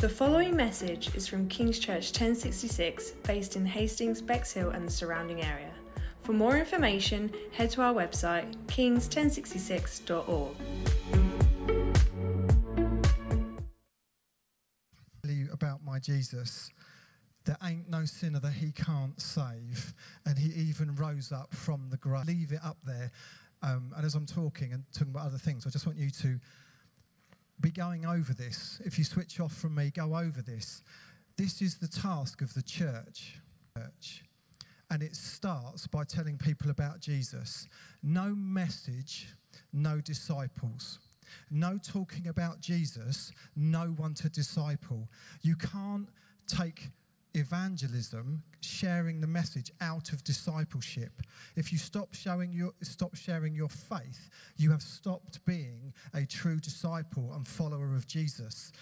The following message is from King's Church 1066, based in Hastings, Bexhill, and the surrounding area. For more information, head to our website, kings1066.org. About my Jesus. There ain't no sinner that he can't save, and he even rose up from the grave. Leave it up there. Um, and as I'm talking and talking about other things, I just want you to be going over this. If you switch off from me, go over this. This is the task of the church. church. And it starts by telling people about Jesus. No message, no disciples. No talking about Jesus, no one to disciple. You can't take evangelism, sharing the message out of discipleship. If you stop showing your stop sharing your faith, you have stopped being a true disciple and follower of Jesus.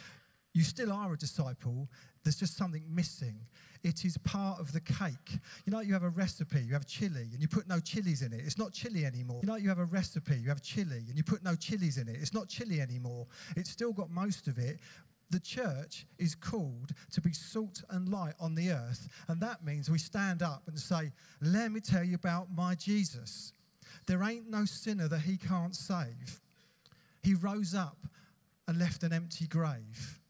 You still are a disciple. There's just something missing. It is part of the cake. You know, you have a recipe, you have chili, and you put no chilies in it. It's not chili anymore. You know, you have a recipe, you have chili, and you put no chilies in it. It's not chili anymore. It's still got most of it, the church is called to be salt and light on the earth. And that means we stand up and say, Let me tell you about my Jesus. There ain't no sinner that he can't save. He rose up and left an empty grave.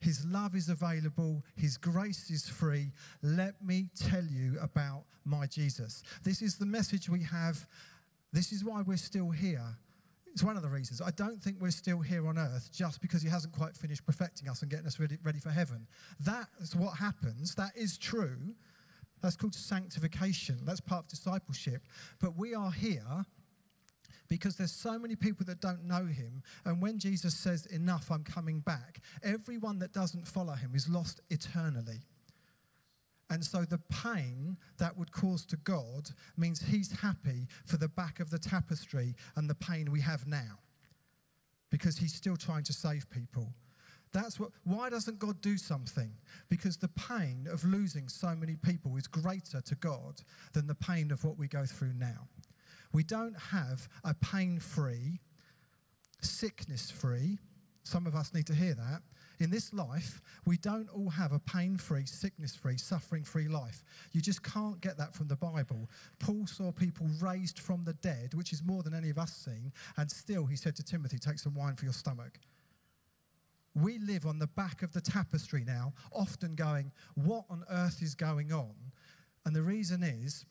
His love is available. His grace is free. Let me tell you about my Jesus. This is the message we have. This is why we're still here. It's one of the reasons. I don't think we're still here on earth just because he hasn't quite finished perfecting us and getting us ready, ready for heaven. That's what happens. That is true. That's called sanctification. That's part of discipleship. But we are here because there's so many people that don't know him. And when Jesus says, Enough, I'm coming back, everyone that doesn't follow him is lost eternally. And so the pain that would cause to God means he's happy for the back of the tapestry and the pain we have now because he's still trying to save people. That's what, why doesn't God do something? Because the pain of losing so many people is greater to God than the pain of what we go through now. We don't have a pain free, sickness free, some of us need to hear that. In this life, we don't all have a pain free, sickness free, suffering free life. You just can't get that from the Bible. Paul saw people raised from the dead, which is more than any of us seen, and still he said to Timothy, Take some wine for your stomach. We live on the back of the tapestry now, often going, What on earth is going on? And the reason is,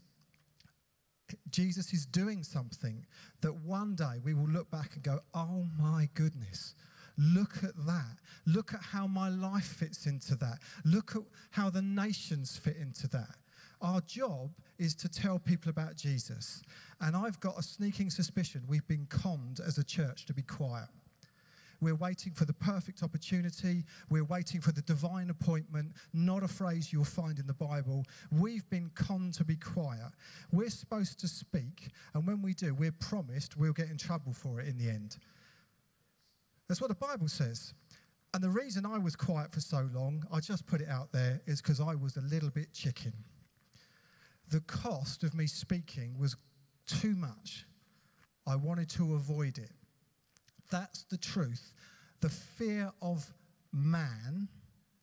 Jesus is doing something that one day we will look back and go, Oh my goodness, look at that. Look at how my life fits into that. Look at how the nations fit into that. Our job is to tell people about Jesus. And I've got a sneaking suspicion we've been conned as a church to be quiet. We're waiting for the perfect opportunity. We're waiting for the divine appointment, not a phrase you'll find in the Bible. We've been conned to be quiet. We're supposed to speak, and when we do, we're promised we'll get in trouble for it in the end. That's what the Bible says. And the reason I was quiet for so long, I just put it out there, is because I was a little bit chicken. The cost of me speaking was too much. I wanted to avoid it. That's the truth. The fear of man,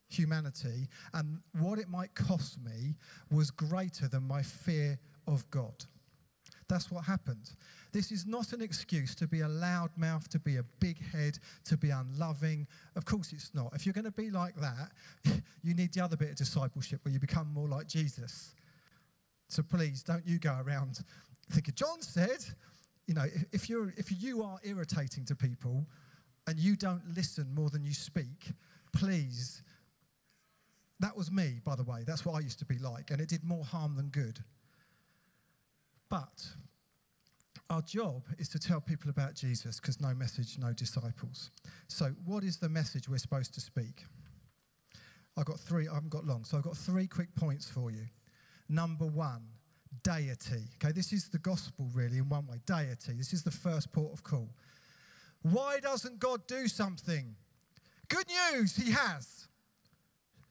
humanity, and what it might cost me was greater than my fear of God. That's what happened. This is not an excuse to be a loud mouth, to be a big head, to be unloving. Of course, it's not. If you're going to be like that, you need the other bit of discipleship where you become more like Jesus. So please, don't you go around thinking, John said, you know, if, you're, if you are irritating to people and you don't listen more than you speak, please. That was me, by the way. That's what I used to be like, and it did more harm than good. But our job is to tell people about Jesus because no message, no disciples. So, what is the message we're supposed to speak? I've got three, I haven't got long, so I've got three quick points for you. Number one, deity. Okay, this is the gospel really in one way. Deity. This is the first port of call. Why doesn't God do something? Good news, He has.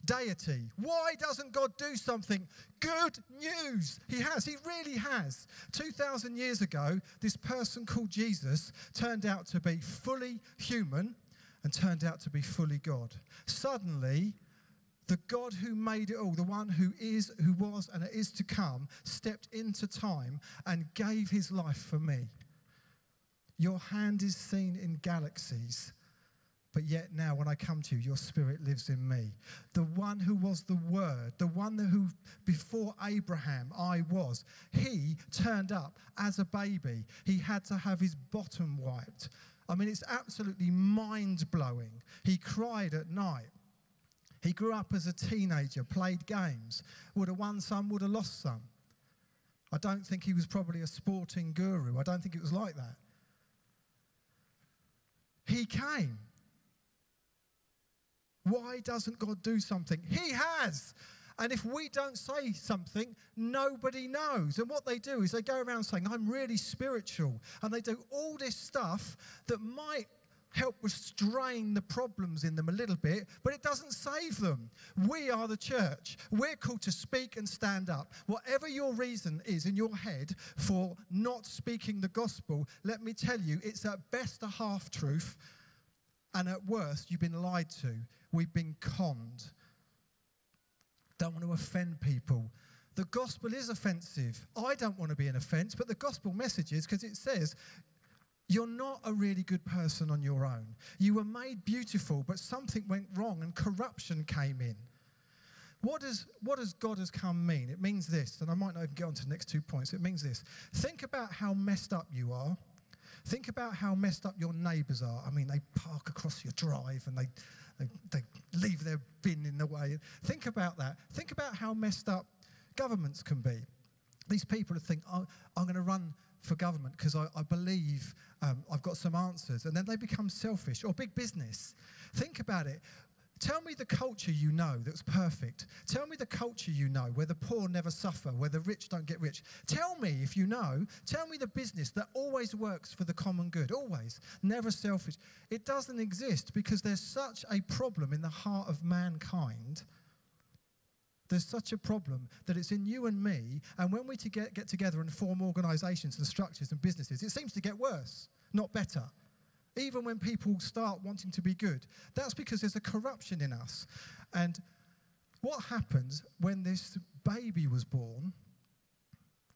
Deity. Why doesn't God do something? Good news. He has. He really has. 2,000 years ago, this person called Jesus turned out to be fully human and turned out to be fully God. Suddenly, the God who made it all, the one who is, who was, and is to come, stepped into time and gave his life for me. Your hand is seen in galaxies, but yet now when I come to you, your spirit lives in me. The one who was the Word, the one who before Abraham I was, he turned up as a baby. He had to have his bottom wiped. I mean, it's absolutely mind blowing. He cried at night. He grew up as a teenager, played games, would have won some, would have lost some. I don't think he was probably a sporting guru. I don't think it was like that. He came. Why doesn't God do something? He has. And if we don't say something, nobody knows. And what they do is they go around saying, I'm really spiritual. And they do all this stuff that might help restrain the problems in them a little bit, but it doesn't save them. We are the church. We're called to speak and stand up. Whatever your reason is in your head for not speaking the gospel, let me tell you, it's at best a half truth, and at worst, you've been lied to. We've been conned. Don't want to offend people. The gospel is offensive. I don't want to be an offense, but the gospel message is because it says you're not a really good person on your own. You were made beautiful, but something went wrong and corruption came in. What does, what does God has come mean? It means this, and I might not even get on to the next two points. It means this. Think about how messed up you are. Think about how messed up your neighbours are. I mean, they park across your drive and they, they, they leave their bin in the way. Think about that. Think about how messed up governments can be. These people think, oh, I'm going to run for government because I, I, believe um, I've got some answers. And then they become selfish or big business. Think about it. Tell me the culture you know that's perfect. Tell me the culture you know where the poor never suffer, where the rich don't get rich. Tell me, if you know, tell me the business that always works for the common good, always, never selfish. It doesn't exist because there's such a problem in the heart of mankind there's such a problem that it's in you and me, and when we to get, get together and form organizations and structures and businesses, it seems to get worse, not better. Even when people start wanting to be good, that's because there's a corruption in us. And what happens when this baby was born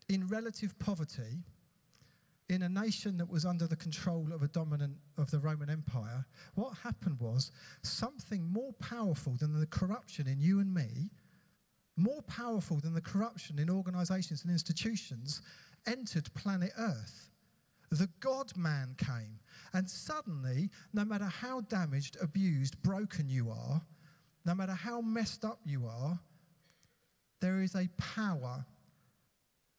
in relative poverty? in a nation that was under the control of a dominant of the Roman Empire, what happened was something more powerful than the corruption in you and me more powerful than the corruption in organizations and institutions, entered planet Earth. The God man came. And suddenly, no matter how damaged, abused, broken you are, no matter how messed up you are, there is a power,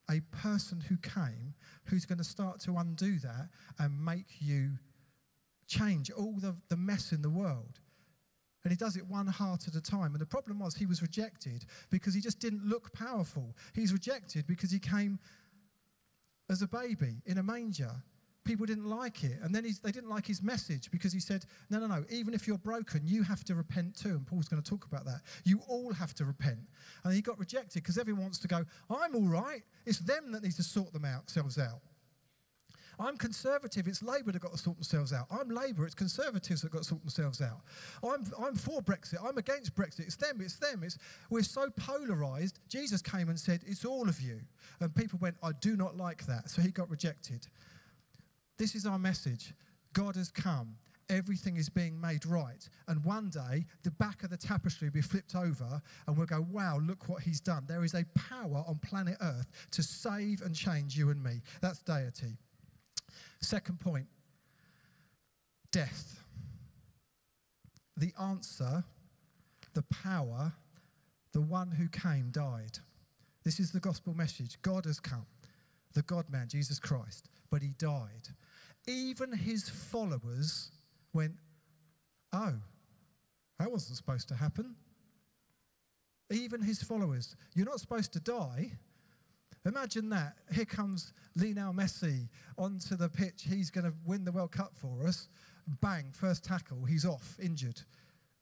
a person who came who's going to start to undo that and make you change all the, the mess in the world. And he does it one heart at a time. And the problem was he was rejected because he just didn't look powerful. He's rejected because he came as a baby in a manger. People didn't like it. And then they didn't like his message because he said, no, no, no, even if you're broken, you have to repent too. And Paul's going to talk about that. You all have to repent. And he got rejected because everyone wants to go, I'm all right. It's them that need to sort themselves out. I'm conservative, it's Labour that got to sort themselves out. I'm Labour, it's Conservatives that got to sort themselves out. I'm, I'm for Brexit, I'm against Brexit. It's them, it's them. It's, we're so polarised. Jesus came and said, It's all of you. And people went, I do not like that. So he got rejected. This is our message God has come everything is being made right. And one day, the back of the tapestry will be flipped over, and we'll go, wow, look what he's done. There is a power on planet Earth to save and change you and me. That's deity. Second point death. The answer, the power, the one who came died. This is the gospel message. God has come, the God man, Jesus Christ, but he died. Even his followers went, Oh, that wasn't supposed to happen. Even his followers, you're not supposed to die. Imagine that. Here comes Lionel Messi onto the pitch. He's going to win the World Cup for us. Bang, first tackle. He's off, injured.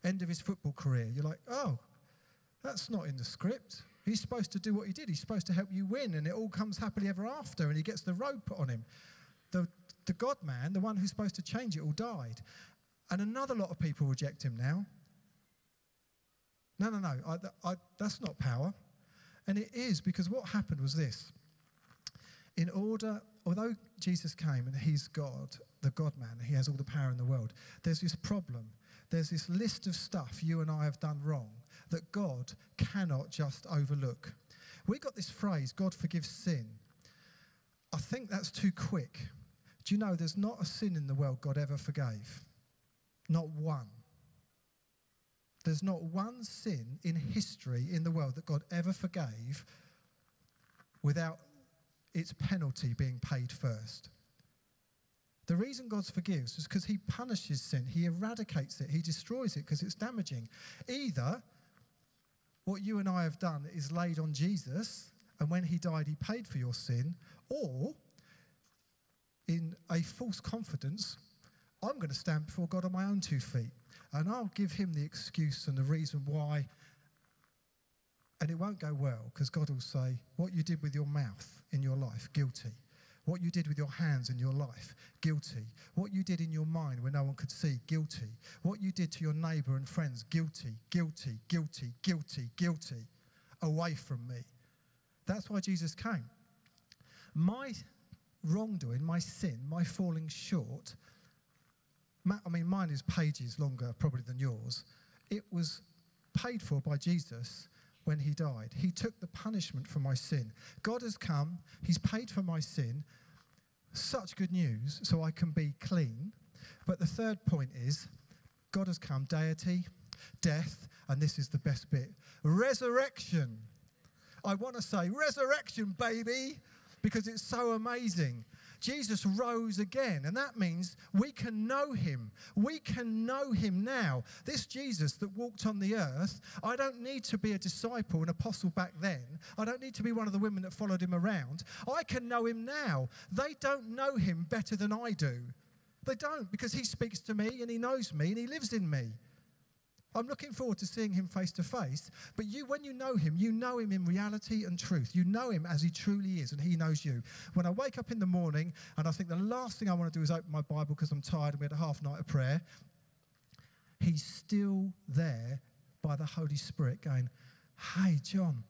End of his football career. You're like, oh, that's not in the script. He's supposed to do what he did. He's supposed to help you win, and it all comes happily ever after, and he gets the robe put on him. The, the God man, the one who's supposed to change it all, died. And another lot of people reject him now. No, no, no, I, I, that's not power. And it is because what happened was this. In order, although Jesus came and he's God, the God man, he has all the power in the world, there's this problem. There's this list of stuff you and I have done wrong that God cannot just overlook. We got this phrase, God forgives sin. I think that's too quick. Do you know there's not a sin in the world God ever forgave? Not one. There's not one sin in history in the world that God ever forgave without its penalty being paid first. The reason God forgives is because He punishes sin, He eradicates it, He destroys it because it's damaging. Either what you and I have done is laid on Jesus, and when He died, He paid for your sin, or in a false confidence, I'm going to stand before God on my own two feet and I'll give him the excuse and the reason why. And it won't go well because God will say, What you did with your mouth in your life, guilty. What you did with your hands in your life, guilty. What you did in your mind where no one could see, guilty. What you did to your neighbor and friends, guilty, guilty, guilty, guilty, guilty. Away from me. That's why Jesus came. My wrongdoing, my sin, my falling short, I mean, mine is pages longer probably than yours. It was paid for by Jesus when he died. He took the punishment for my sin. God has come, he's paid for my sin. Such good news, so I can be clean. But the third point is God has come, deity, death, and this is the best bit resurrection. I want to say resurrection, baby, because it's so amazing. Jesus rose again, and that means we can know him. We can know him now. This Jesus that walked on the earth, I don't need to be a disciple, an apostle back then. I don't need to be one of the women that followed him around. I can know him now. They don't know him better than I do. They don't because he speaks to me and he knows me and he lives in me. I'm looking forward to seeing him face to face. But you, when you know him, you know him in reality and truth. You know him as he truly is, and he knows you. When I wake up in the morning, and I think the last thing I want to do is open my Bible because I'm tired and we had a half night of prayer, he's still there by the Holy Spirit going, Hey, John,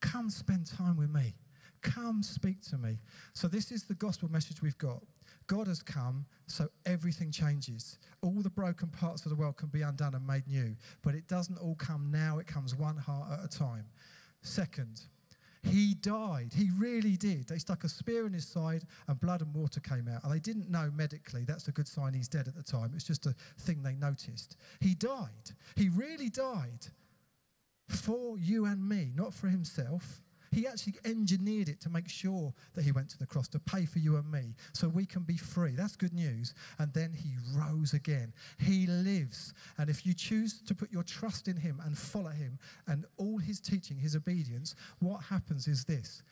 come spend time with me. Come speak to me. So, this is the gospel message we've got. God has come so everything changes. All the broken parts of the world can be undone and made new. But it doesn't all come now, it comes one heart at a time. Second, he died. He really did. They stuck a spear in his side and blood and water came out. And they didn't know medically. That's a good sign he's dead at the time. It's just a thing they noticed. He died. He really died for you and me, not for himself. He actually engineered it to make sure that he went to the cross to pay for you and me so we can be free. That's good news. And then he rose again. He lives. And if you choose to put your trust in him and follow him and all his teaching, his obedience, what happens is this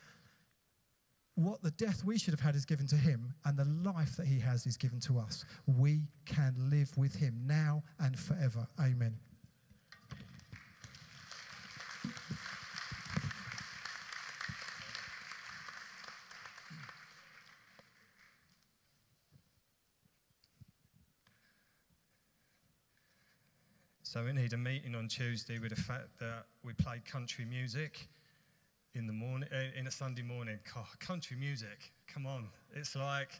what the death we should have had is given to him, and the life that he has is given to us. We can live with him now and forever. Amen. So we need a meeting on Tuesday with the fact that we played country music in the morning, uh, in a Sunday morning. Oh, country music, come on! It's like,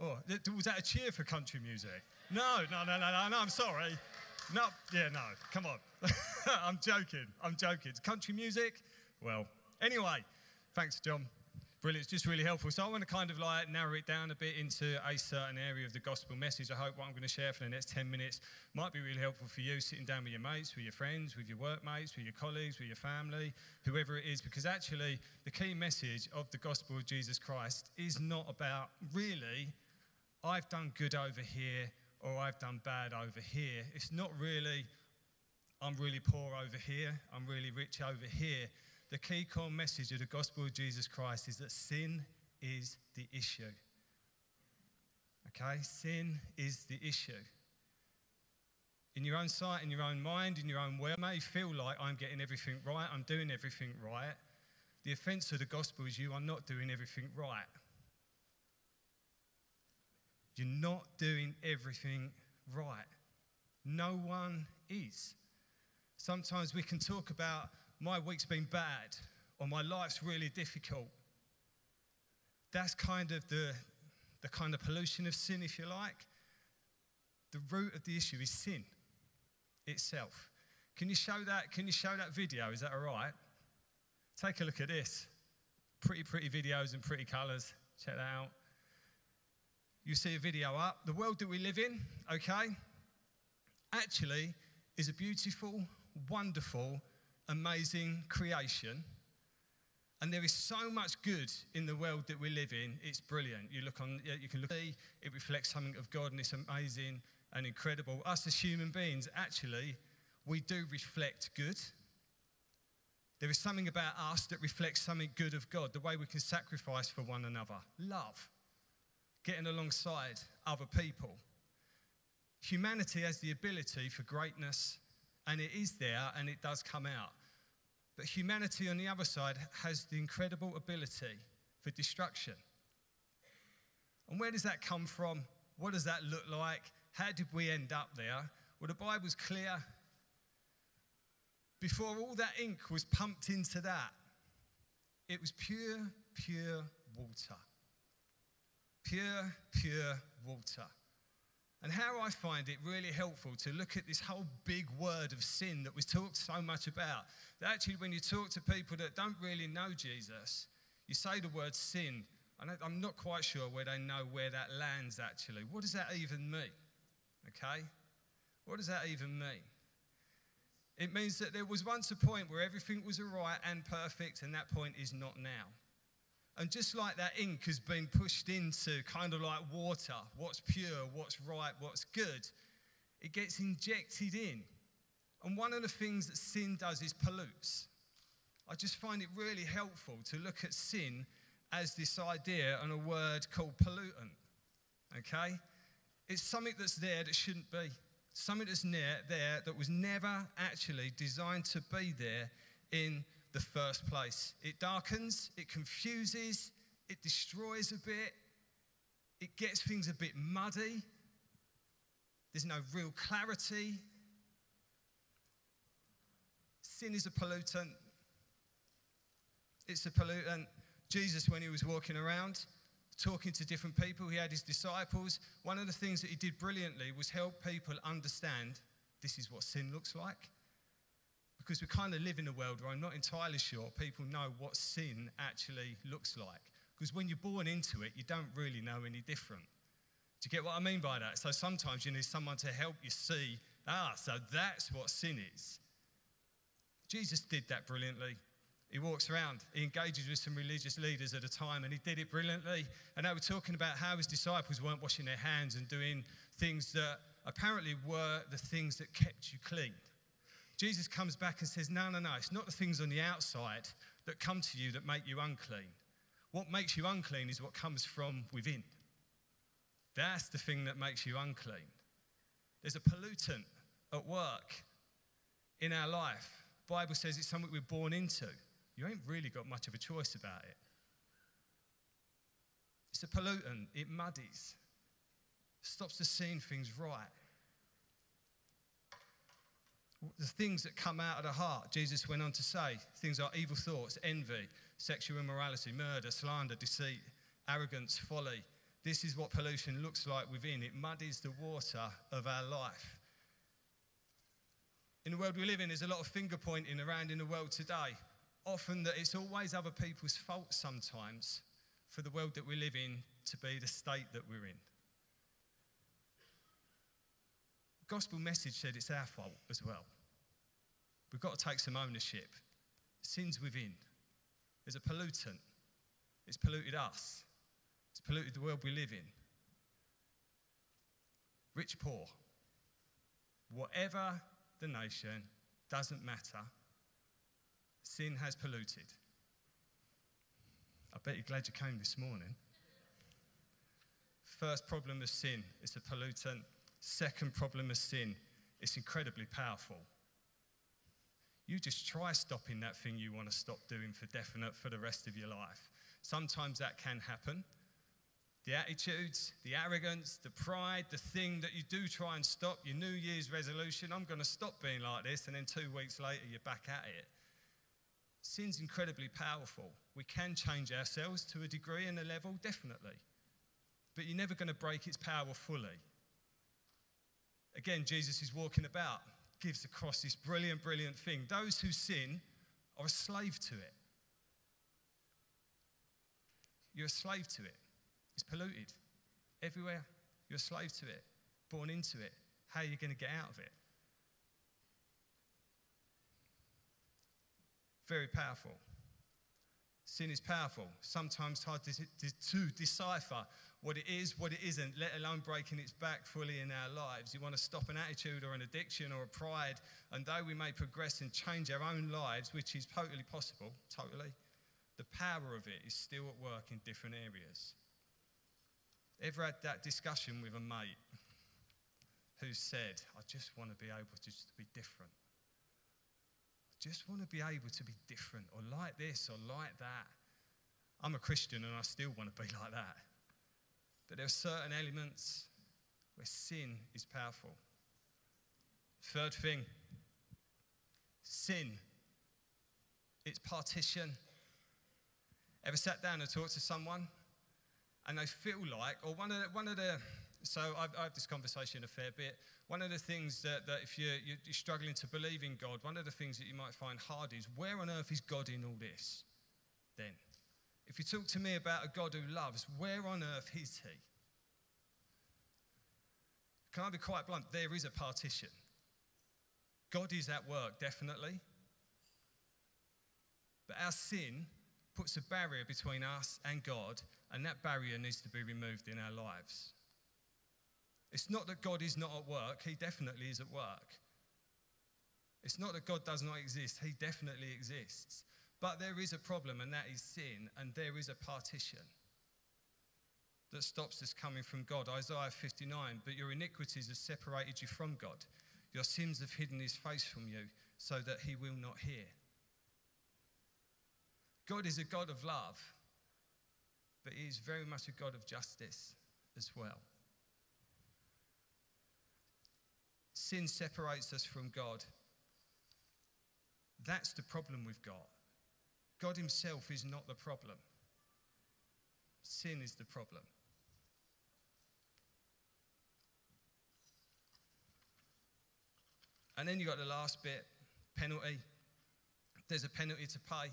oh, was that a cheer for country music? No, no, no, no, no, no. I'm sorry. No, yeah, no. Come on. I'm joking. I'm joking. Country music. Well, anyway, thanks, John. Brilliant. It's just really helpful. So I want to kind of like narrow it down a bit into a certain area of the gospel message. I hope what I'm going to share for the next 10 minutes might be really helpful for you sitting down with your mates, with your friends, with your workmates, with your colleagues, with your family, whoever it is, because actually the key message of the gospel of Jesus Christ is not about really, I've done good over here or I've done bad over here. It's not really, I'm really poor over here, I'm really rich over here the key core message of the gospel of Jesus Christ is that sin is the issue. Okay? Sin is the issue. In your own sight, in your own mind, in your own way, may feel like I'm getting everything right, I'm doing everything right. The offense of the gospel is you are not doing everything right. You're not doing everything right. No one is. Sometimes we can talk about my week's been bad or my life's really difficult. That's kind of the, the kind of pollution of sin, if you like. The root of the issue is sin itself. Can you show that? Can you show that video? Is that all right? Take a look at this. Pretty, pretty videos and pretty colours. Check that out. You see a video up. The world that we live in, okay, actually is a beautiful, wonderful, amazing creation. And there is so much good in the world that we live in. It's brilliant. You look on, you can look, it reflects something of God, and it's amazing and incredible. Us as human beings, actually, we do reflect good. There is something about us that reflects something good of God, the way we can sacrifice for one another, love, getting alongside other people. Humanity has the ability for greatness, and it is there and it does come out. But humanity on the other side has the incredible ability for destruction. And where does that come from? What does that look like? How did we end up there? Well, the Bible's clear before all that ink was pumped into that, it was pure, pure water. Pure, pure water. And how I find it really helpful to look at this whole big word of sin that was talked so much about. That actually, when you talk to people that don't really know Jesus, you say the word sin, and I'm not quite sure where they know where that lands actually. What does that even mean? Okay? What does that even mean? It means that there was once a point where everything was all right and perfect, and that point is not now. And just like that ink has been pushed into kind of like water, what's pure, what's right, what's good, it gets injected in. And one of the things that sin does is pollutes. I just find it really helpful to look at sin as this idea and a word called pollutant. Okay? It's something that's there that shouldn't be something that's near there that was never actually designed to be there in the first place. It darkens, it confuses, it destroys a bit, it gets things a bit muddy. There's no real clarity. Sin is a pollutant. It's a pollutant. Jesus, when he was walking around, talking to different people. He had his disciples. One of the things that he did brilliantly was help people understand this is what sin looks like. Because we kind of live in a world where I'm not entirely sure people know what sin actually looks like. Because when you're born into it, you don't really know any different. Do you get what I mean by that? So sometimes you need someone to help you see, ah, so that's what sin is. Jesus did that brilliantly. He walks around, he engages with some religious leaders at a time, and he did it brilliantly. And they were talking about how his disciples weren't washing their hands and doing things that apparently were the things that kept you clean. Jesus comes back and says, No, no, no, it's not the things on the outside that come to you that make you unclean. What makes you unclean is what comes from within. That's the thing that makes you unclean. There's a pollutant at work in our life. Bible says it's something we're born into you ain't really got much of a choice about it. It's a pollutant, it muddies, stops us seeing things right. The things that come out of the heart, Jesus went on to say, things are evil thoughts, envy, sexual immorality, murder, slander, deceit, arrogance, folly. This is what pollution looks like within. It muddies the water of our life. In the world we live in, there's a lot of finger pointing around in the world today often that it's always other people's fault sometimes for the world that we live in to be the state that we're in. The gospel message said it's our fault as well. We've got to take some ownership. Sin's within. There's a pollutant. It's polluted us. It's polluted the world we live in. Rich, poor. Whatever the nation, doesn't matter sin has polluted. I bet you're glad you came this morning. First problem of sin, is a pollutant. Second problem of sin, it's incredibly powerful. You just try stopping that thing you want to stop doing for definite for the rest of your life. Sometimes that can happen. the attitudes, the arrogance, the pride, the thing that you do try and stop, your New Year's resolution, I'm going to stop being like this, and then two weeks later you're back at it. Sin's incredibly powerful. We can change ourselves to a degree and a level, definitely. But you're never going to break its power fully. Again, Jesus is walking about, gives across this brilliant, brilliant thing. Those who sin are a slave to it. You're a slave to it. It's polluted everywhere. You're a slave to it, born into it. How are you going to get out of it? Very powerful. Sin is powerful, sometimes hard to, to decipher what it is, what it isn't, let alone breaking its back fully in our lives. You want to stop an attitude or an addiction or a pride, and though we may progress and change our own lives, which is totally possible, totally, the power of it is still at work in different areas. Ever had that discussion with a mate who said, I just want to be able to just be different? I just want to be able to be different or like this or like that. I'm a Christian and I still want to be like that. But there are certain elements where sin is powerful. Third thing sin. It's partition. Ever sat down and talked to someone and they feel like, or one of the, one of the so I've, I have this conversation a fair bit. One of the things that, that if you're, you're struggling to believe in God, one of the things that you might find hard is where on earth is God in all this then? If you talk to me about a God who loves, where on earth is He? Can I be quite blunt? There is a partition. God is at work, definitely. But our sin puts a barrier between us and God, and that barrier needs to be removed in our lives. It's not that God is not at work, He definitely is at work. It's not that God does not exist, He definitely exists. But there is a problem, and that is sin, and there is a partition that stops us coming from God. Isaiah 59 But your iniquities have separated you from God, your sins have hidden his face from you, so that he will not hear. God is a God of love, but he is very much a God of justice as well. Sin separates us from God. That's the problem we've got. God Himself is not the problem, sin is the problem. And then you've got the last bit penalty. There's a penalty to pay.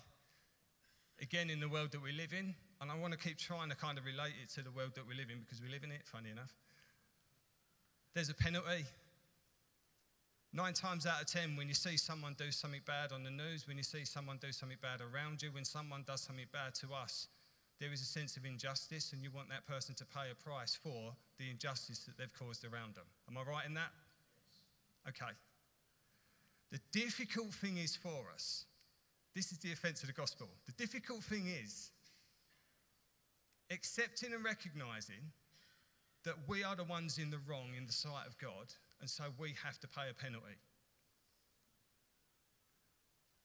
Again, in the world that we live in, and I want to keep trying to kind of relate it to the world that we live in because we live in it, funny enough. There's a penalty. Nine times out of ten, when you see someone do something bad on the news, when you see someone do something bad around you, when someone does something bad to us, there is a sense of injustice, and you want that person to pay a price for the injustice that they've caused around them. Am I right in that? Okay. The difficult thing is for us, this is the offense of the gospel. The difficult thing is accepting and recognizing that we are the ones in the wrong in the sight of God and so we have to pay a penalty.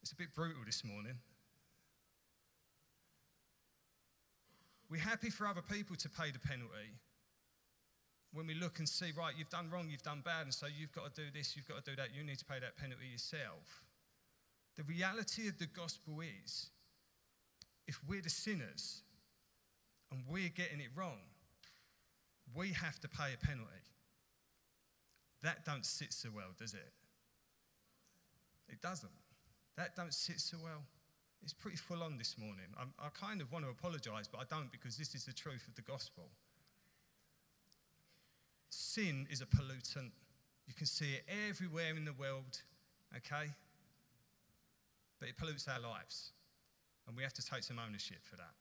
It's a bit brutal this morning. We're happy for other people to pay the penalty when we look and see, right, you've done wrong, you've done bad, and so you've got to do this, you've got to do that, you need to pay that penalty yourself. The reality of the gospel is if we're the sinners and we're getting it wrong, we have to pay a penalty. That don't sit so well, does it? It doesn't. That don't sit so well. It's pretty full on this morning. I'm, i kind of want to apologize, but I don't because this is the truth of the gospel. Sin is a pollutant. You can see it everywhere in the world, okay? But it pollutes our lives. And we have to take some ownership for that.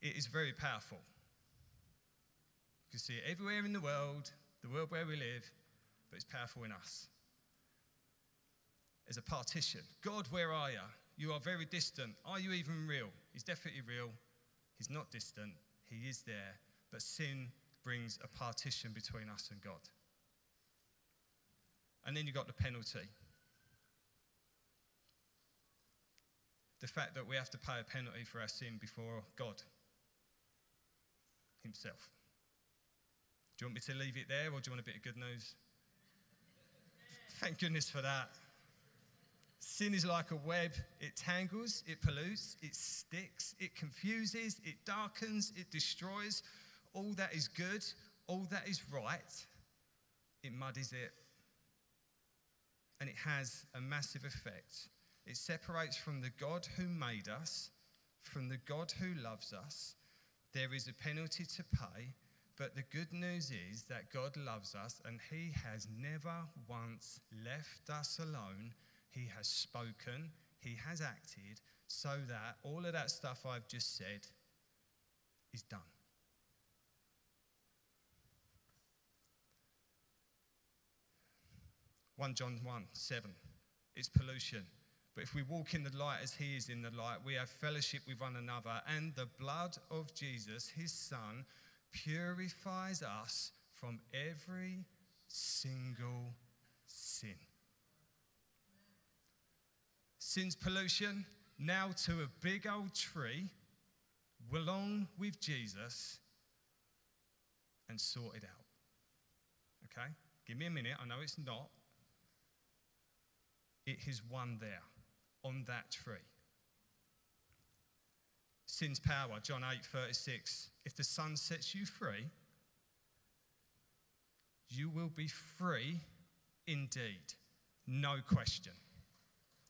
It is very powerful. You can see it everywhere in the world, the world where we live, but it's powerful in us. There's a partition. God, where are you? You are very distant. Are you even real? He's definitely real. He's not distant. He is there. But sin brings a partition between us and God. And then you've got the penalty. The fact that we have to pay a penalty for our sin before God. himself. Do you want me to leave it there or do you want a bit of good news? Thank goodness for that. Sin is like a web. It tangles, it pollutes, it sticks, it confuses, it darkens, it destroys. All that is good, all that is right, it muddies it. And it has a massive effect. It separates from the God who made us, from the God who loves us. There is a penalty to pay, but the good news is that God loves us and He has never once left us alone. He has spoken, He has acted, so that all of that stuff I've just said is done. 1 John 1 7. It's pollution. But if we walk in the light as he is in the light, we have fellowship with one another, and the blood of Jesus, his son, purifies us from every single sin. Sin's pollution, now to a big old tree, along with Jesus, and sort it out. Okay? Give me a minute. I know it's not. It is one there on that tree. Sin's power, John 8 36. If the Son sets you free, you will be free indeed. No question.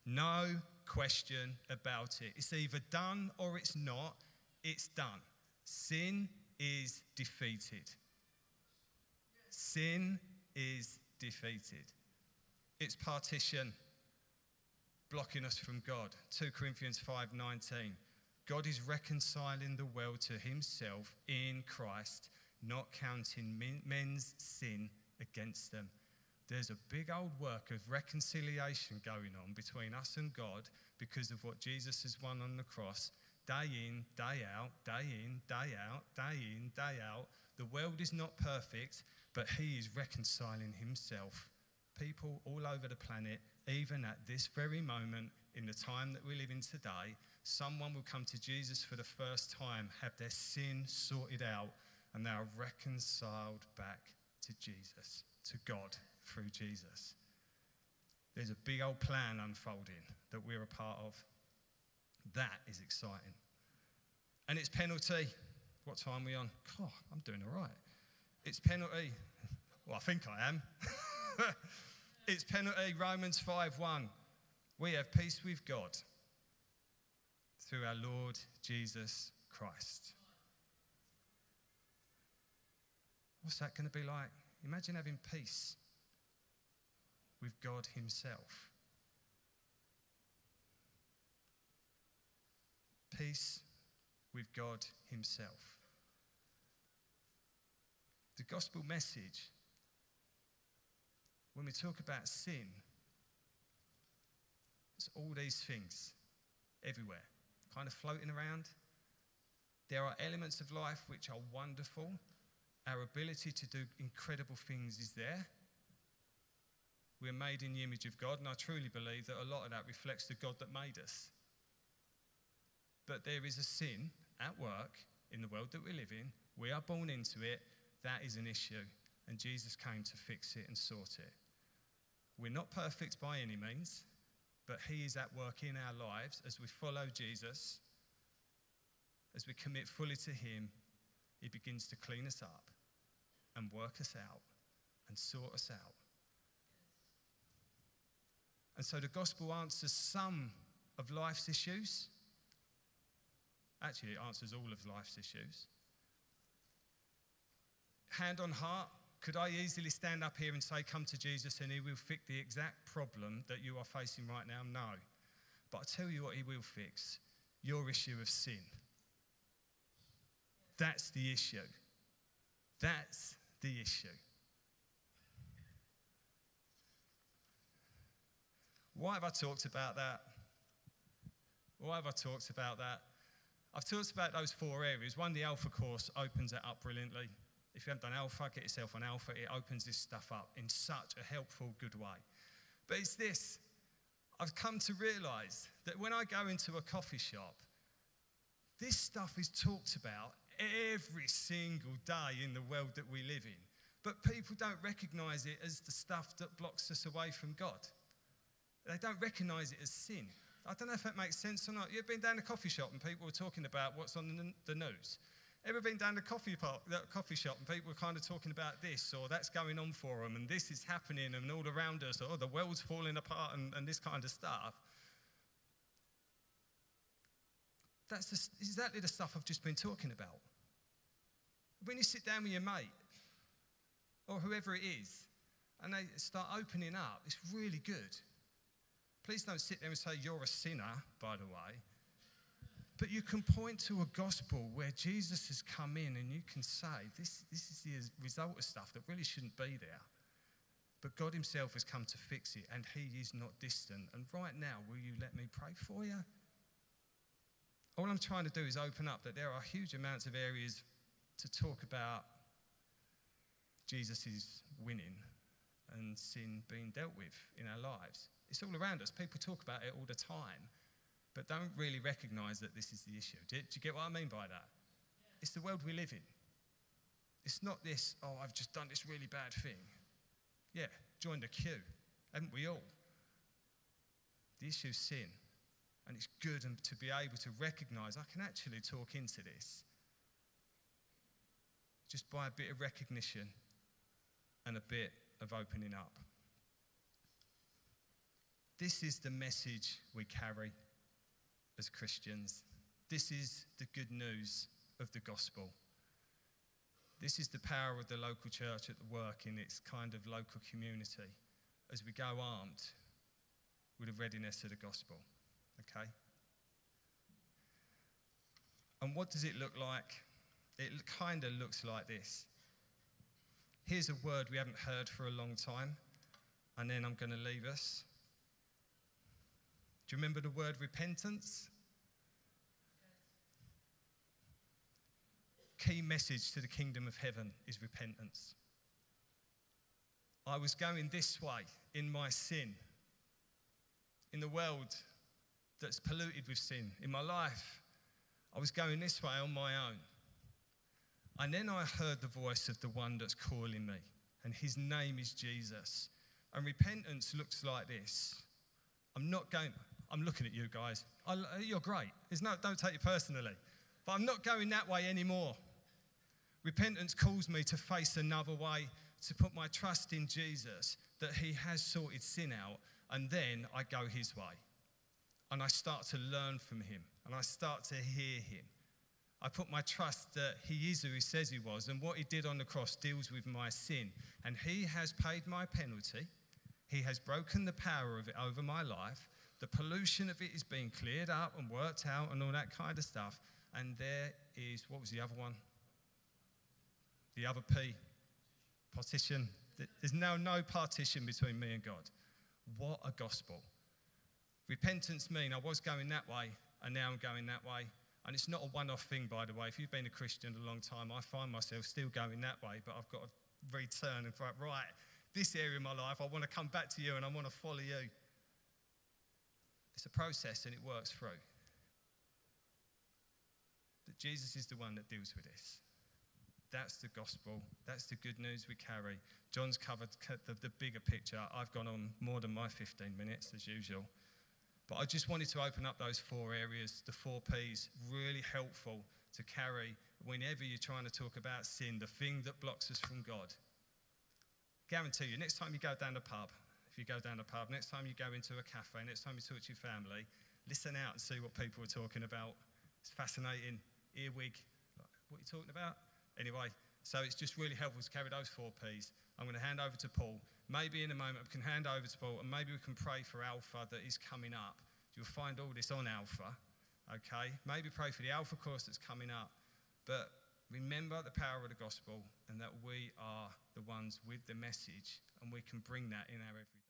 No question about it. It's either done or it's not. It's done. Sin is defeated. Sin is defeated. It's partition blocking us from God. 2 Corinthians 5:19. God is reconciling the world to himself in Christ, not counting men's sin against them. There's a big old work of reconciliation going on between us and God because of what Jesus has won on the cross. Day in, day out, day in, day out, day in, day out. The world is not perfect, but He is reconciling Himself. People all over the planet even at this very moment, in the time that we live in today, someone will come to Jesus for the first time, have their sin sorted out, and they are reconciled back to Jesus, to God through Jesus. There's a big old plan unfolding that we're a part of. That is exciting. And it's penalty. What time are we on? God, I'm doing all right. It's penalty. Well, I think I am. It's penalty, Romans 5 1. We have peace with God through our Lord Jesus Christ. What's that going to be like? Imagine having peace with God Himself. Peace with God Himself. The gospel message when we talk about sin, it's all these things everywhere, kind of floating around. There are elements of life which are wonderful. Our ability to do incredible things is there. We're made in the image of God, and I truly believe that a lot of that reflects the God that made us. But there is a sin at work in the world that we live in. We are born into it. That is an issue. And Jesus came to fix it and sort it. We're not perfect by any means, but He is at work in our lives as we follow Jesus, as we commit fully to Him. He begins to clean us up and work us out and sort us out. And so the gospel answers some of life's issues. Actually, it answers all of life's issues. Hand on heart, could I easily stand up here and say, Come to Jesus and he will fix the exact problem that you are facing right now? No. But I tell you what, he will fix your issue of sin. That's the issue. That's the issue. Why have I talked about that? Why have I talked about that? I've talked about those four areas. One, the Alpha course opens it up brilliantly. If you haven't done Alpha, get yourself on Alpha. It opens this stuff up in such a helpful, good way. But it's this I've come to realize that when I go into a coffee shop, this stuff is talked about every single day in the world that we live in. But people don't recognize it as the stuff that blocks us away from God. They don't recognize it as sin. I don't know if that makes sense or not. You've been down a coffee shop and people were talking about what's on the news. Ever been down to coffee, park, the coffee shop and people are kind of talking about this or that's going on for them and this is happening and all around us or oh, the world's falling apart and, and this kind of stuff? That's the, exactly the stuff I've just been talking about. When you sit down with your mate or whoever it is and they start opening up, it's really good. Please don't sit there and say you're a sinner, by the way. But you can point to a gospel where Jesus has come in and you can say, this, this is the result of stuff that really shouldn't be there. But God Himself has come to fix it and He is not distant. And right now, will you let me pray for you? All I'm trying to do is open up that there are huge amounts of areas to talk about Jesus is winning and sin being dealt with in our lives. It's all around us. People talk about it all the time but don't really recognize that this is the issue. Do, do you get what I mean by that? It's the world we live in. It's not this, oh, I've just done this really bad thing. Yeah, join the queue, haven't we all? The issue is sin. And it's good to be able to recognize I can actually talk into this just by a bit of recognition and a bit of opening up. This is the message we carry as Christians. This is the good news of the gospel. This is the power of the local church at work in its kind of local community as we go armed with a readiness of the gospel. Okay? And what does it look like? It kind of looks like this. Here's a word we haven't heard for a long time, and then I'm going to leave us. Do you remember the word repentance? Key message to the kingdom of heaven is repentance. I was going this way in my sin, in the world that's polluted with sin, in my life. I was going this way on my own. And then I heard the voice of the one that's calling me, and his name is Jesus. And repentance looks like this. I'm not going, I'm looking at you guys. I, you're great. There's no, don't take it personally. But I'm not going that way anymore. Repentance calls me to face another way, to put my trust in Jesus, that He has sorted sin out, and then I go His way. And I start to learn from Him, and I start to hear Him. I put my trust that He is who He says He was, and what He did on the cross deals with my sin. And He has paid my penalty. He has broken the power of it over my life. The pollution of it is being cleared up and worked out and all that kind of stuff. And there is, what was the other one? The other P, partition. There's now no partition between me and God. What a gospel. Repentance means I was going that way and now I'm going that way. And it's not a one off thing, by the way. If you've been a Christian a long time, I find myself still going that way, but I've got to return and think, right, this area of my life, I want to come back to you and I want to follow you. It's a process and it works through. But Jesus is the one that deals with this. That's the gospel. That's the good news we carry. John's covered the, the, bigger picture. I've gone on more than my 15 minutes, as usual. But I just wanted to open up those four areas, the four P's, really helpful to carry whenever you're trying to talk about sin, the thing that blocks us from God. Guarantee you, next time you go down the pub, you go down a pub, next time you go into a cafe, next time you talk to your family, listen out and see what people are talking about. It's fascinating. Earwig. What are you talking about? Anyway, so it's just really helpful to carry those four P's. I'm going to hand over to Paul. Maybe in a moment we can hand over to Paul and maybe we can pray for Alpha that is coming up. You'll find all this on Alpha, okay? Maybe pray for the Alpha course that's coming up. But remember the power of the gospel and that we are the ones with the message and we can bring that in our everyday.